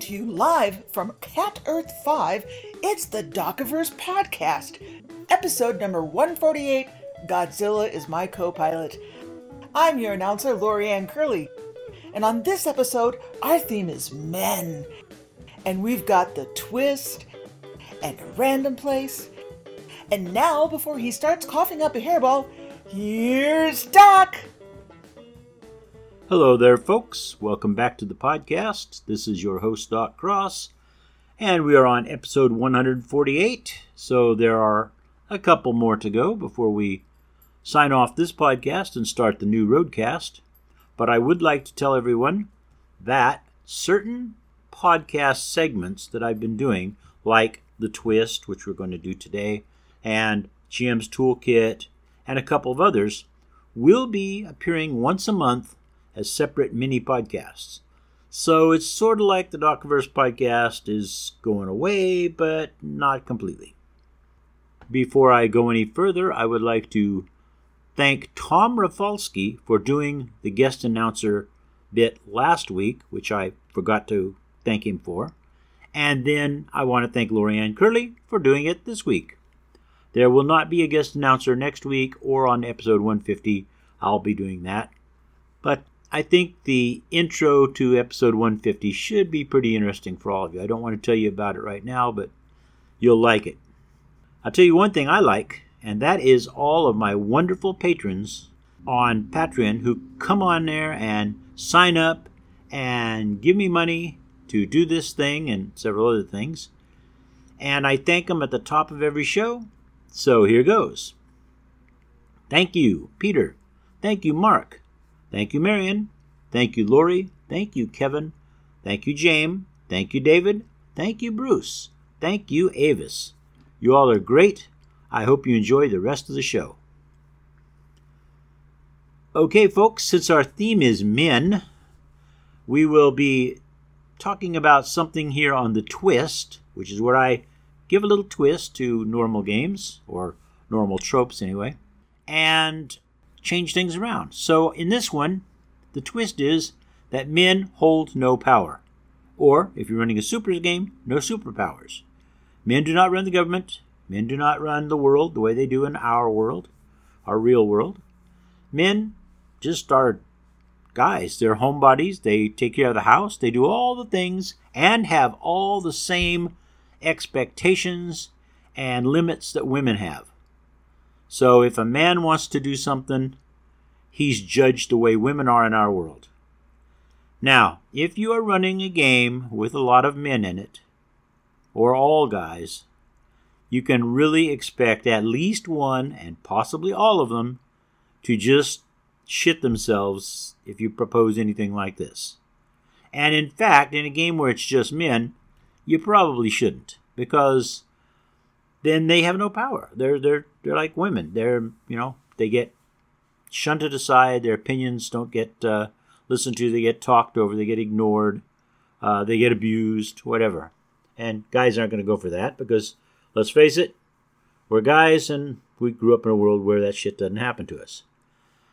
to you live from Cat Earth 5. It's the Docaverse Podcast, episode number 148 Godzilla is my co pilot. I'm your announcer, Lorianne Curley. And on this episode, our theme is men. And we've got the twist and a random place. And now, before he starts coughing up a hairball, here's Doc! Hello there, folks. Welcome back to the podcast. This is your host, Doc Cross, and we are on episode 148. So there are a couple more to go before we sign off this podcast and start the new roadcast. But I would like to tell everyone that certain podcast segments that I've been doing, like The Twist, which we're going to do today, and GM's Toolkit, and a couple of others, will be appearing once a month as separate mini podcasts. So it's sort of like the Docaverse podcast is going away, but not completely. Before I go any further, I would like to thank Tom Rafalski for doing the guest announcer bit last week, which I forgot to thank him for. And then I want to thank Lorianne Curley for doing it this week. There will not be a guest announcer next week or on episode 150. I'll be doing that. But I think the intro to episode 150 should be pretty interesting for all of you. I don't want to tell you about it right now, but you'll like it. I'll tell you one thing I like, and that is all of my wonderful patrons on Patreon who come on there and sign up and give me money to do this thing and several other things. And I thank them at the top of every show. So here goes. Thank you, Peter. Thank you, Mark. Thank you, Marion. Thank you, Lori. Thank you, Kevin. Thank you, James. Thank you, David. Thank you, Bruce. Thank you, Avis. You all are great. I hope you enjoy the rest of the show. Okay, folks, since our theme is men, we will be talking about something here on the twist, which is where I give a little twist to normal games, or normal tropes anyway, and change things around. So in this one, the twist is that men hold no power. Or, if you're running a supers game, no superpowers. Men do not run the government. Men do not run the world the way they do in our world, our real world. Men just are guys. They're homebodies. They take care of the house. They do all the things and have all the same expectations and limits that women have. So if a man wants to do something, he's judged the way women are in our world. Now, if you are running a game with a lot of men in it, or all guys, you can really expect at least one and possibly all of them to just shit themselves if you propose anything like this. And in fact, in a game where it's just men, you probably shouldn't because then they have no power. They're they're they're like women. They're you know they get shunted aside. Their opinions don't get uh, listened to. They get talked over. They get ignored. Uh, they get abused. Whatever. And guys aren't going to go for that because let's face it, we're guys and we grew up in a world where that shit doesn't happen to us.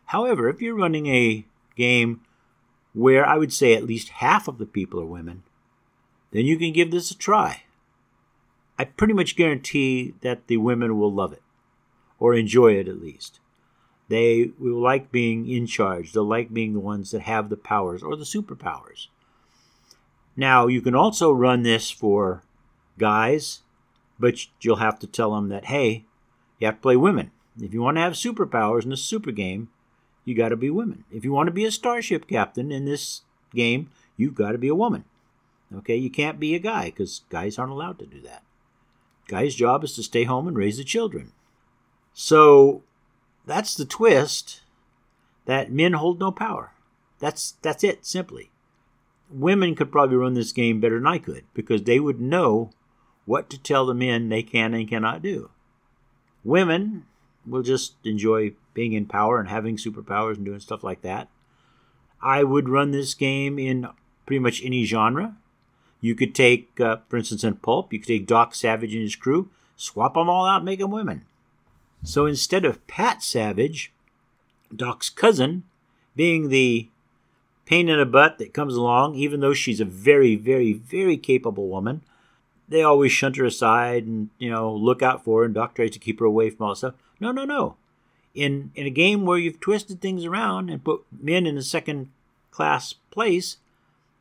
However, if you're running a game where I would say at least half of the people are women, then you can give this a try. I pretty much guarantee that the women will love it, or enjoy it at least. They will like being in charge. They'll like being the ones that have the powers or the superpowers. Now, you can also run this for guys, but you'll have to tell them that, hey, you have to play women. If you want to have superpowers in a super game, you got to be women. If you want to be a starship captain in this game, you've got to be a woman. Okay, you can't be a guy because guys aren't allowed to do that. Guy's job is to stay home and raise the children. So that's the twist that men hold no power. That's that's it simply. Women could probably run this game better than I could because they would know what to tell the men they can and cannot do. Women will just enjoy being in power and having superpowers and doing stuff like that. I would run this game in pretty much any genre. You could take, uh, for instance, in Pulp, you could take Doc Savage and his crew, swap them all out, make them women. So instead of Pat Savage, Doc's cousin, being the pain in the butt that comes along, even though she's a very, very, very capable woman. They always shunt her aside and, you know, look out for her, and Doc tries to keep her away from all that stuff. No, no, no. In, in a game where you've twisted things around and put men in a second class place,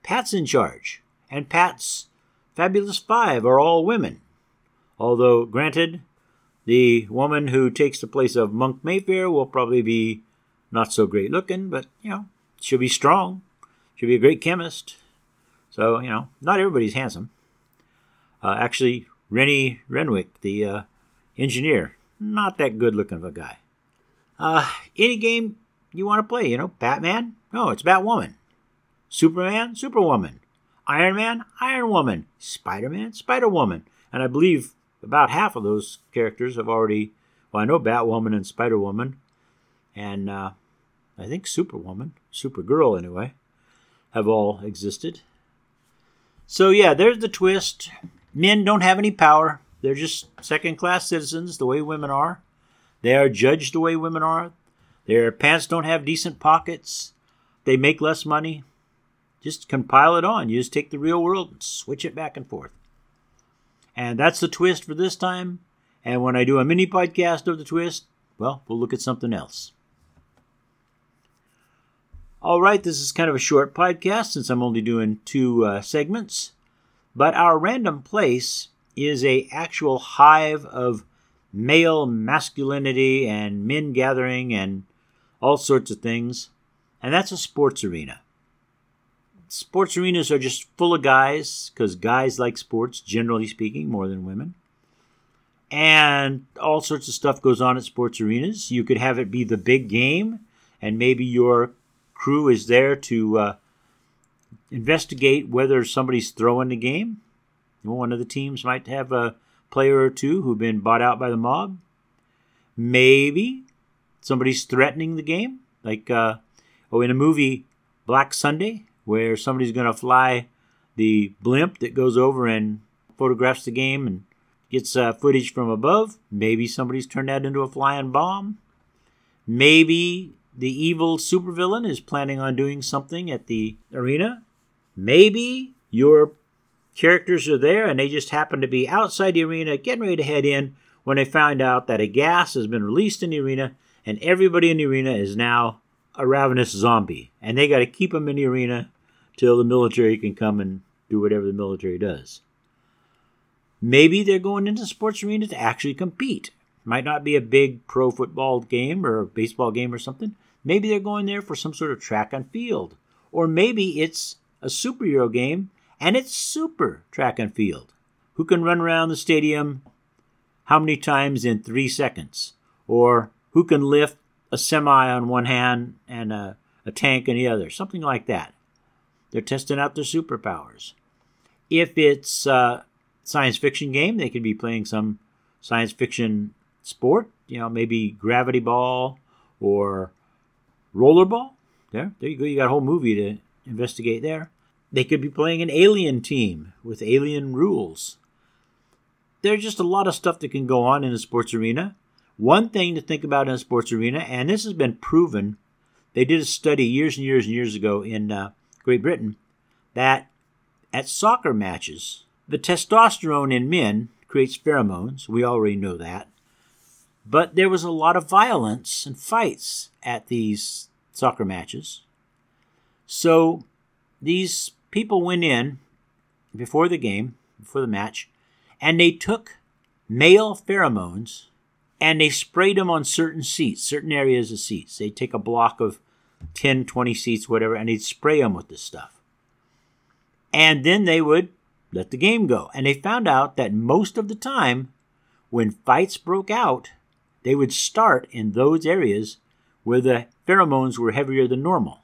Pat's in charge. And Pat's Fabulous Five are all women. Although, granted, the woman who takes the place of Monk Mayfair will probably be not so great looking, but, you know, she'll be strong. She'll be a great chemist. So, you know, not everybody's handsome. Uh, actually, Renny Renwick, the uh, engineer, not that good looking of a guy. Uh, any game you want to play, you know, Batman? No, it's Batwoman. Superman? Superwoman. Iron Man? Iron Woman. Spider Man? Spider Woman. And I believe about half of those characters have already. Well, I know Batwoman and Spider Woman, and uh, I think Superwoman, Supergirl anyway, have all existed. So yeah, there's the twist. Men don't have any power. They're just second class citizens, the way women are. They are judged the way women are. Their pants don't have decent pockets. They make less money. Just compile it on. You just take the real world and switch it back and forth. And that's the twist for this time. And when I do a mini podcast of the twist, well, we'll look at something else. All right, this is kind of a short podcast since I'm only doing two uh, segments. But our random place is a actual hive of male masculinity and men gathering and all sorts of things. And that's a sports arena sports arenas are just full of guys because guys like sports, generally speaking, more than women. And all sorts of stuff goes on at sports arenas. You could have it be the big game, and maybe your crew is there to uh, investigate whether somebody's throwing the game. One of the teams might have a player or two who've been bought out by the mob. Maybe somebody's threatening the game. Like, uh, oh, in a movie, Black Sunday, where somebody's going to fly the blimp that goes over and photographs the game and gets uh, footage from above. Maybe somebody's turned that into a flying bomb. Maybe the evil supervillain is planning on doing something at the arena. Maybe your characters are there and they just happen to be outside the arena getting ready to head in when they find out that a gas has been released in the arena and everybody in the arena is now a ravenous zombie, and they got to keep them in the arena till the military can come and do whatever the military does. Maybe they're going into sports arena to actually compete. Might not be a big pro football game or a baseball game or something. Maybe they're going there for some sort of track and field. Or maybe it's a superhero game and it's super track and field. Who can run around the stadium how many times in three seconds? Or who can lift a semi on one hand and a, a tank on the other, something like that. They're testing out their superpowers. If it's a science fiction game, they could be playing some science fiction sport, you know, maybe gravity ball or rollerball. There, there you go. You got a whole movie to investigate there. They could be playing an alien team with alien rules. There's just a lot of stuff that can go on in a sports arena. One thing to think about in a sports arena, and this has been proven, they did a study years and years and years ago in uh, Great Britain, that at soccer matches, the testosterone in men creates pheromones. We already know that. But there was a lot of violence and fights at these soccer matches. So these people went in before the game, before the match, and they took male pheromones and they sprayed them on certain seats, certain areas of seats. They'd take a block of 10, 20 seats, whatever, and they'd spray them with this stuff. And then they would let the game go. And they found out that most of the time, when fights broke out, they would start in those areas where the pheromones were heavier than normal.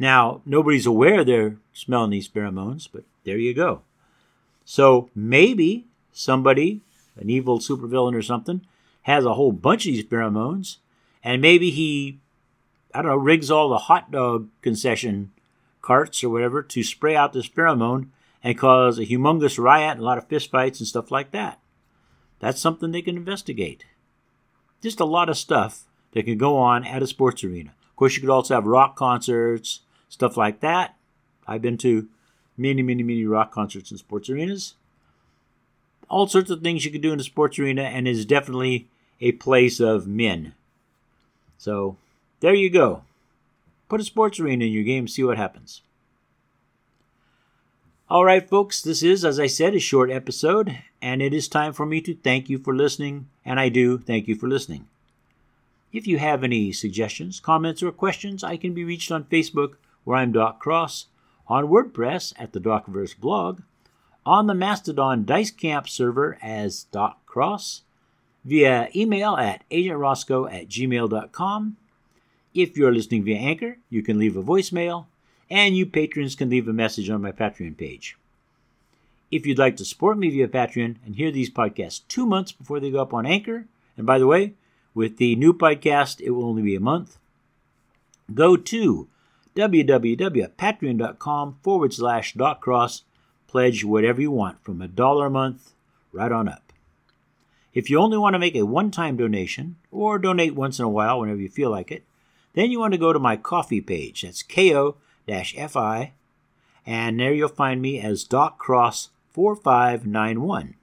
Now, nobody's aware they're smelling these pheromones, but there you go. So maybe somebody an evil supervillain or something, has a whole bunch of these pheromones, and maybe he, I don't know, rigs all the hot dog concession carts or whatever to spray out this pheromone and cause a humongous riot and a lot of fistfights and stuff like that. That's something they can investigate. Just a lot of stuff that can go on at a sports arena. Of course, you could also have rock concerts, stuff like that. I've been to many, many, many rock concerts and sports arenas. All sorts of things you can do in a sports arena, and is definitely a place of men. So there you go. Put a sports arena in your game, see what happens. All right, folks, this is, as I said, a short episode, and it is time for me to thank you for listening, and I do thank you for listening. If you have any suggestions, comments, or questions, I can be reached on Facebook, where I'm Doc Cross, on WordPress at the Docverse blog, on the Mastodon Dice Camp server as Doc Cross, via email at agentroscoe at gmail.com. If you're listening via Anchor, you can leave a voicemail and you patrons can leave a message on my Patreon page. If you'd like to support me via Patreon and hear these podcasts two months before they go up on Anchor, and by the way, with the new podcast, it will only be a month, go to www.patreon.com forward slash doc cross. Pledge whatever you want from a dollar a month right on up. If you only want to make a one time donation or donate once in a while whenever you feel like it, then you want to go to my Ko-fi page. That's ko fi, and there you'll find me as Doc Cross 4591.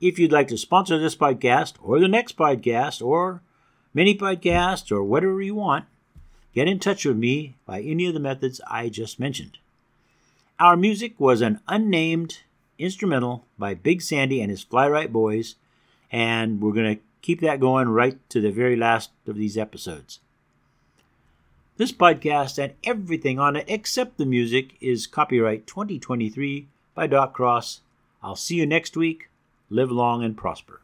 If you'd like to sponsor this podcast or the next podcast or mini podcast or whatever you want, get in touch with me by any of the methods I just mentioned. Our music was an unnamed instrumental by Big Sandy and his Fly-Rite Boys, and we're going to keep that going right to the very last of these episodes. This podcast and everything on it except the music is copyright 2023 by Doc Cross. I'll see you next week. Live long and prosper.